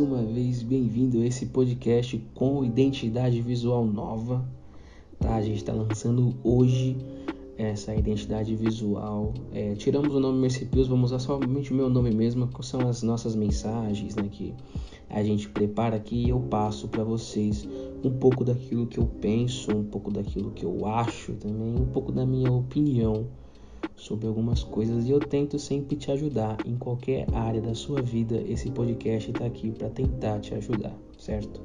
Uma vez bem-vindo a esse podcast com identidade visual nova. Tá, a gente está lançando hoje essa identidade visual. É, tiramos o nome Mercipius, vamos usar somente o meu nome mesmo, que são as nossas mensagens, né, que a gente prepara aqui e eu passo para vocês um pouco daquilo que eu penso, um pouco daquilo que eu acho também, um pouco da minha opinião sobre algumas coisas e eu tento sempre te ajudar em qualquer área da sua vida. Esse podcast está aqui para tentar te ajudar, certo?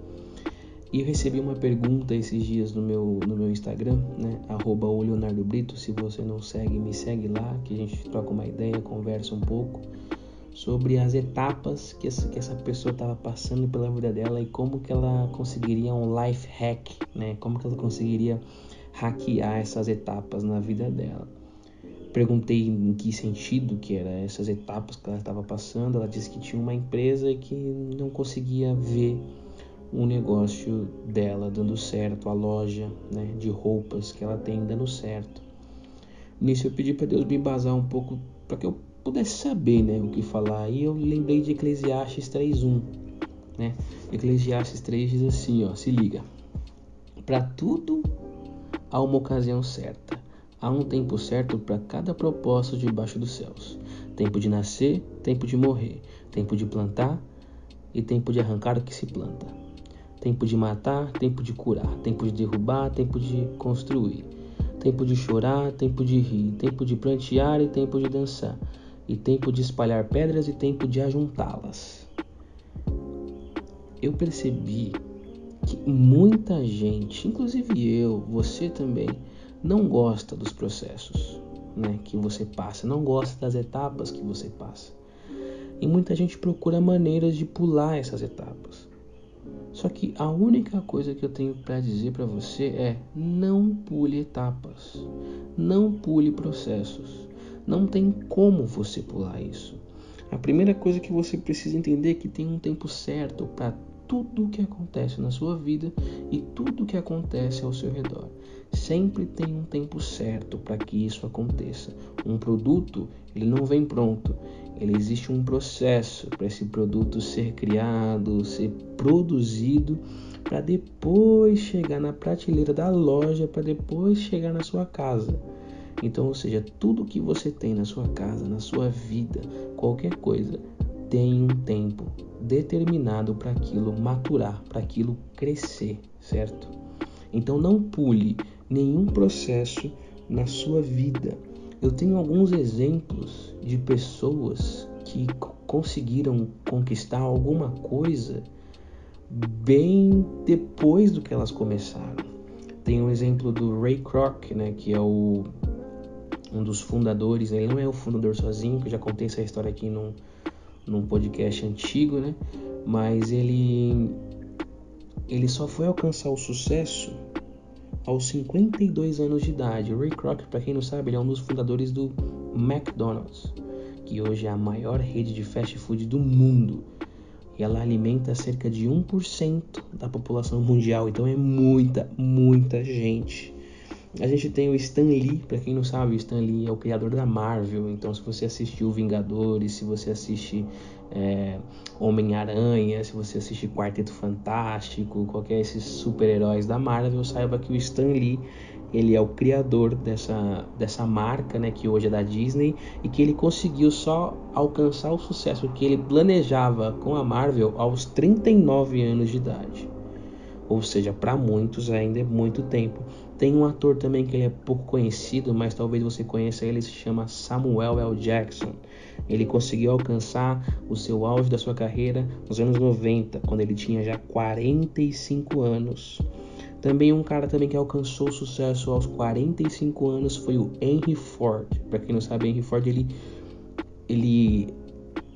E eu recebi uma pergunta esses dias no meu, no meu Instagram, né? Arroba o Leonardo Brito. Se você não segue, me segue lá, que a gente troca uma ideia, conversa um pouco sobre as etapas que essa, que essa pessoa estava passando pela vida dela e como que ela conseguiria um life hack, né? Como que ela conseguiria hackear essas etapas na vida dela. Perguntei em que sentido que eram essas etapas que ela estava passando. Ela disse que tinha uma empresa que não conseguia ver um negócio dela dando certo, a loja né, de roupas que ela tem dando certo. Nisso eu pedi para Deus me embasar um pouco para que eu pudesse saber né, o que falar. E eu lembrei de Eclesiastes 3.1. Né? Eclesiastes 3 diz assim, ó, se liga. Para tudo há uma ocasião certa Há um tempo certo para cada propósito debaixo dos céus: tempo de nascer, tempo de morrer, tempo de plantar e tempo de arrancar o que se planta, tempo de matar, tempo de curar, tempo de derrubar, tempo de construir, tempo de chorar, tempo de rir, tempo de plantear e tempo de dançar, e tempo de espalhar pedras e tempo de ajuntá-las. Eu percebi que muita gente, inclusive eu, você também, não gosta dos processos né, que você passa, não gosta das etapas que você passa. E muita gente procura maneiras de pular essas etapas. Só que a única coisa que eu tenho para dizer para você é: não pule etapas, não pule processos. Não tem como você pular isso. A primeira coisa que você precisa entender é que tem um tempo certo para tudo o que acontece na sua vida e tudo o que acontece ao seu redor. Sempre tem um tempo certo para que isso aconteça. Um produto, ele não vem pronto. Ele existe um processo para esse produto ser criado, ser produzido, para depois chegar na prateleira da loja, para depois chegar na sua casa. Então, ou seja, tudo que você tem na sua casa, na sua vida, qualquer coisa, tem um tempo determinado para aquilo maturar, para aquilo crescer, certo? Então não pule nenhum processo na sua vida. Eu tenho alguns exemplos de pessoas que conseguiram conquistar alguma coisa bem depois do que elas começaram. Tem o um exemplo do Ray Kroc, né, que é o, um dos fundadores. Ele não é o fundador sozinho, que eu já contei essa história aqui num, num podcast antigo, né? Mas ele ele só foi alcançar o sucesso aos 52 anos de idade. O Ray Kroc, para quem não sabe, ele é um dos fundadores do McDonald's, que hoje é a maior rede de fast food do mundo. E ela alimenta cerca de 1% da população mundial, então é muita, muita gente. A gente tem o Stan Lee, para quem não sabe, o Stan Lee é o criador da Marvel. Então, se você assistiu Vingadores, se você assiste é, Homem-Aranha, se você assiste Quarteto Fantástico, qualquer esses super-heróis da Marvel, saiba que o Stan Lee ele é o criador dessa, dessa marca, né, que hoje é da Disney, e que ele conseguiu só alcançar o sucesso que ele planejava com a Marvel aos 39 anos de idade. Ou seja, para muitos ainda é muito tempo. Tem um ator também que ele é pouco conhecido, mas talvez você conheça ele, se chama Samuel L. Jackson. Ele conseguiu alcançar o seu auge da sua carreira nos anos 90, quando ele tinha já 45 anos. Também um cara também que alcançou sucesso aos 45 anos foi o Henry Ford. Para quem não sabe, Henry Ford ele ele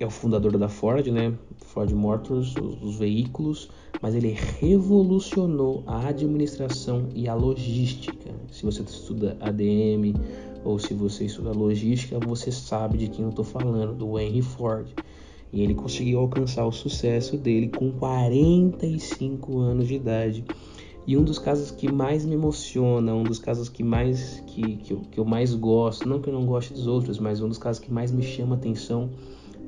é o fundador da Ford, né? Ford Motors, os, os veículos, mas ele revolucionou a administração e a logística. Se você estuda ADM ou se você estuda logística, você sabe de quem eu estou falando, do Henry Ford. E ele conseguiu alcançar o sucesso dele com 45 anos de idade. E um dos casos que mais me emociona, um dos casos que mais que, que, eu, que eu mais gosto, não que eu não goste dos outros, mas um dos casos que mais me chama atenção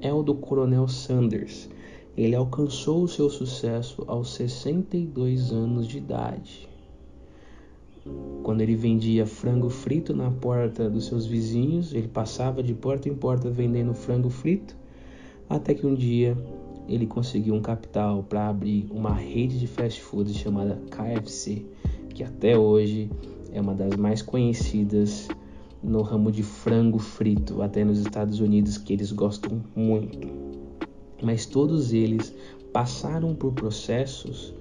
é o do Coronel Sanders. Ele alcançou o seu sucesso aos 62 anos de idade. Quando ele vendia frango frito na porta dos seus vizinhos, ele passava de porta em porta vendendo frango frito, até que um dia ele conseguiu um capital para abrir uma rede de fast food chamada KFC, que até hoje é uma das mais conhecidas no ramo de frango frito, até nos Estados Unidos, que eles gostam muito. Mas todos eles passaram por processos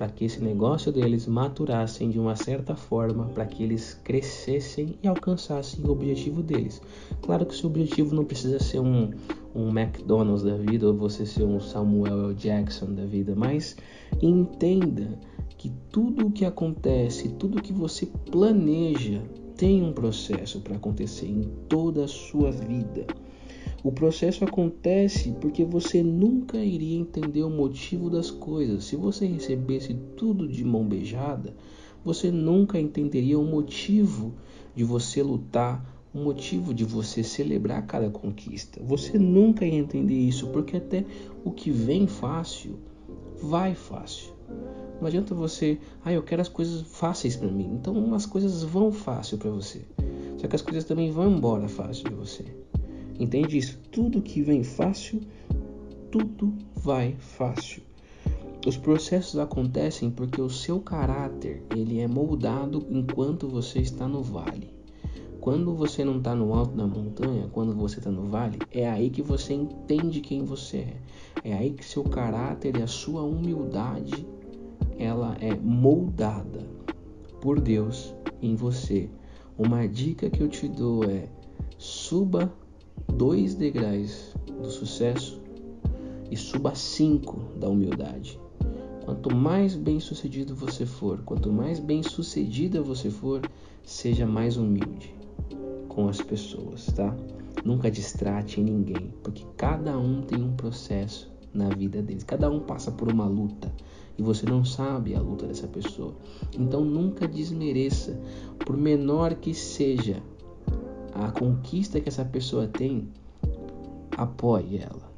para que esse negócio deles maturassem de uma certa forma, para que eles crescessem e alcançassem o objetivo deles. Claro que o seu objetivo não precisa ser um, um McDonald's da vida ou você ser um Samuel L. Jackson da vida, mas entenda que tudo o que acontece, tudo o que você planeja tem um processo para acontecer em toda a sua vida. O processo acontece porque você nunca iria entender o motivo das coisas. Se você recebesse tudo de mão beijada, você nunca entenderia o motivo de você lutar, o motivo de você celebrar cada conquista. Você nunca ia entender isso, porque até o que vem fácil, vai fácil. Não adianta você, ah, eu quero as coisas fáceis para mim. Então as coisas vão fácil para você. Só que as coisas também vão embora fácil de você. Entende isso? Tudo que vem fácil, tudo vai fácil. Os processos acontecem porque o seu caráter ele é moldado enquanto você está no vale. Quando você não está no alto da montanha, quando você está no vale, é aí que você entende quem você é. É aí que seu caráter e a sua humildade ela é moldada por Deus em você. Uma dica que eu te dou é suba dois degraus do sucesso e suba cinco da humildade. Quanto mais bem sucedido você for, quanto mais bem sucedida você for, seja mais humilde com as pessoas, tá? Nunca distrate ninguém, porque cada um tem um processo na vida deles, cada um passa por uma luta e você não sabe a luta dessa pessoa. Então nunca desmereça, por menor que seja a conquista que essa pessoa tem, apoie ela.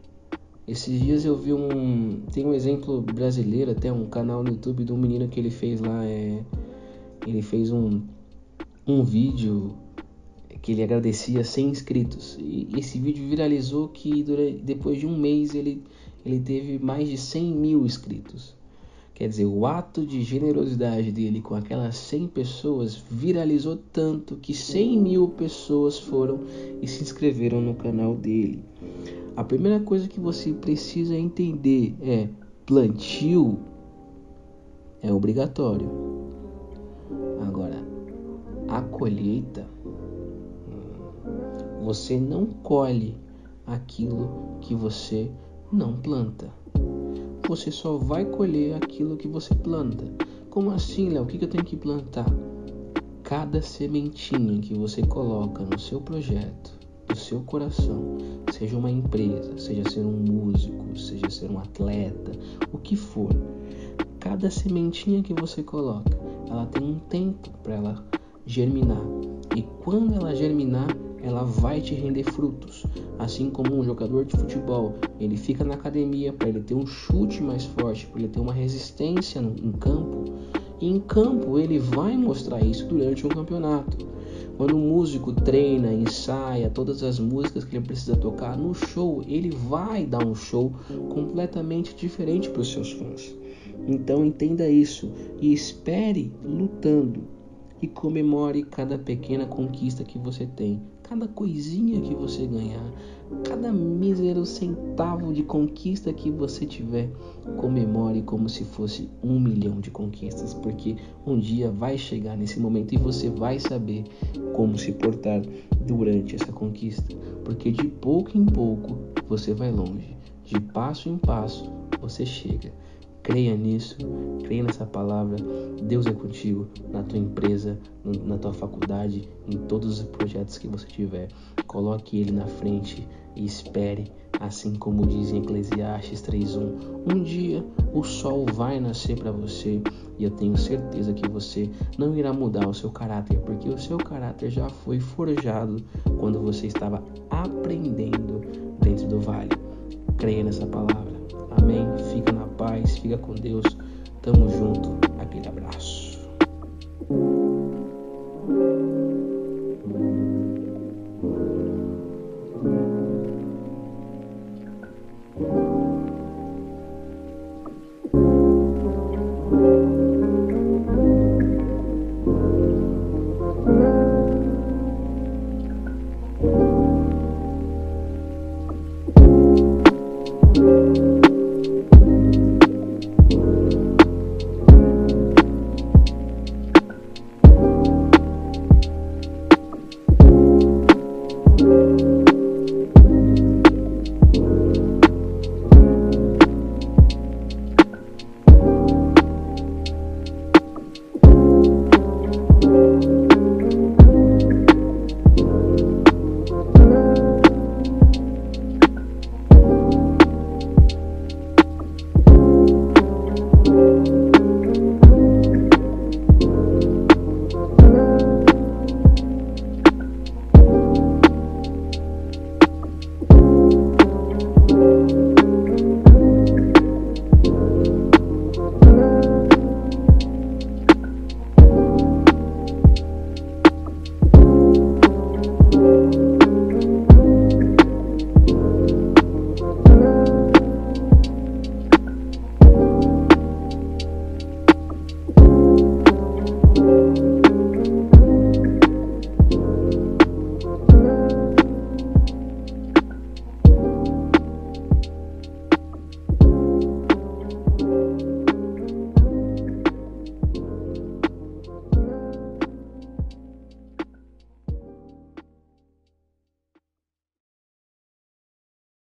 Esses dias eu vi um. Tem um exemplo brasileiro, até um canal no YouTube de um menino que ele fez lá. É, ele fez um, um vídeo que ele agradecia 100 inscritos. E esse vídeo viralizou que durante, depois de um mês ele, ele teve mais de 100 mil inscritos. Quer dizer, o ato de generosidade dele com aquelas 100 pessoas viralizou tanto que 100 mil pessoas foram e se inscreveram no canal dele. A primeira coisa que você precisa entender é: plantio é obrigatório. Agora, a colheita, você não colhe aquilo que você não planta você só vai colher aquilo que você planta. Como assim, Léo? O que eu tenho que plantar? Cada sementinha que você coloca no seu projeto, no seu coração, seja uma empresa, seja ser um músico, seja ser um atleta, o que for, cada sementinha que você coloca, ela tem um tempo para ela germinar. E quando ela germinar, ela vai te render frutos. Assim como um jogador de futebol, ele fica na academia para ele ter um chute mais forte, para ele ter uma resistência no, em campo. E em campo ele vai mostrar isso durante um campeonato. Quando o músico treina, ensaia todas as músicas que ele precisa tocar no show, ele vai dar um show completamente diferente para os seus fãs. Então entenda isso e espere lutando e comemore cada pequena conquista que você tem, cada coisinha que você ganhar, cada mísero centavo de conquista que você tiver, comemore como se fosse um milhão de conquistas, porque um dia vai chegar nesse momento e você vai saber como se portar durante essa conquista, porque de pouco em pouco você vai longe, de passo em passo você chega. Creia nisso, creia nessa palavra. Deus é contigo na tua empresa, na tua faculdade, em todos os projetos que você tiver. Coloque ele na frente e espere, assim como diz em Eclesiastes 3:1. Um dia o sol vai nascer para você e eu tenho certeza que você não irá mudar o seu caráter, porque o seu caráter já foi forjado quando você estava aprendendo dentro do vale. Creia nessa palavra. Amém. Fica na paz, fica com Deus. Tamo junto.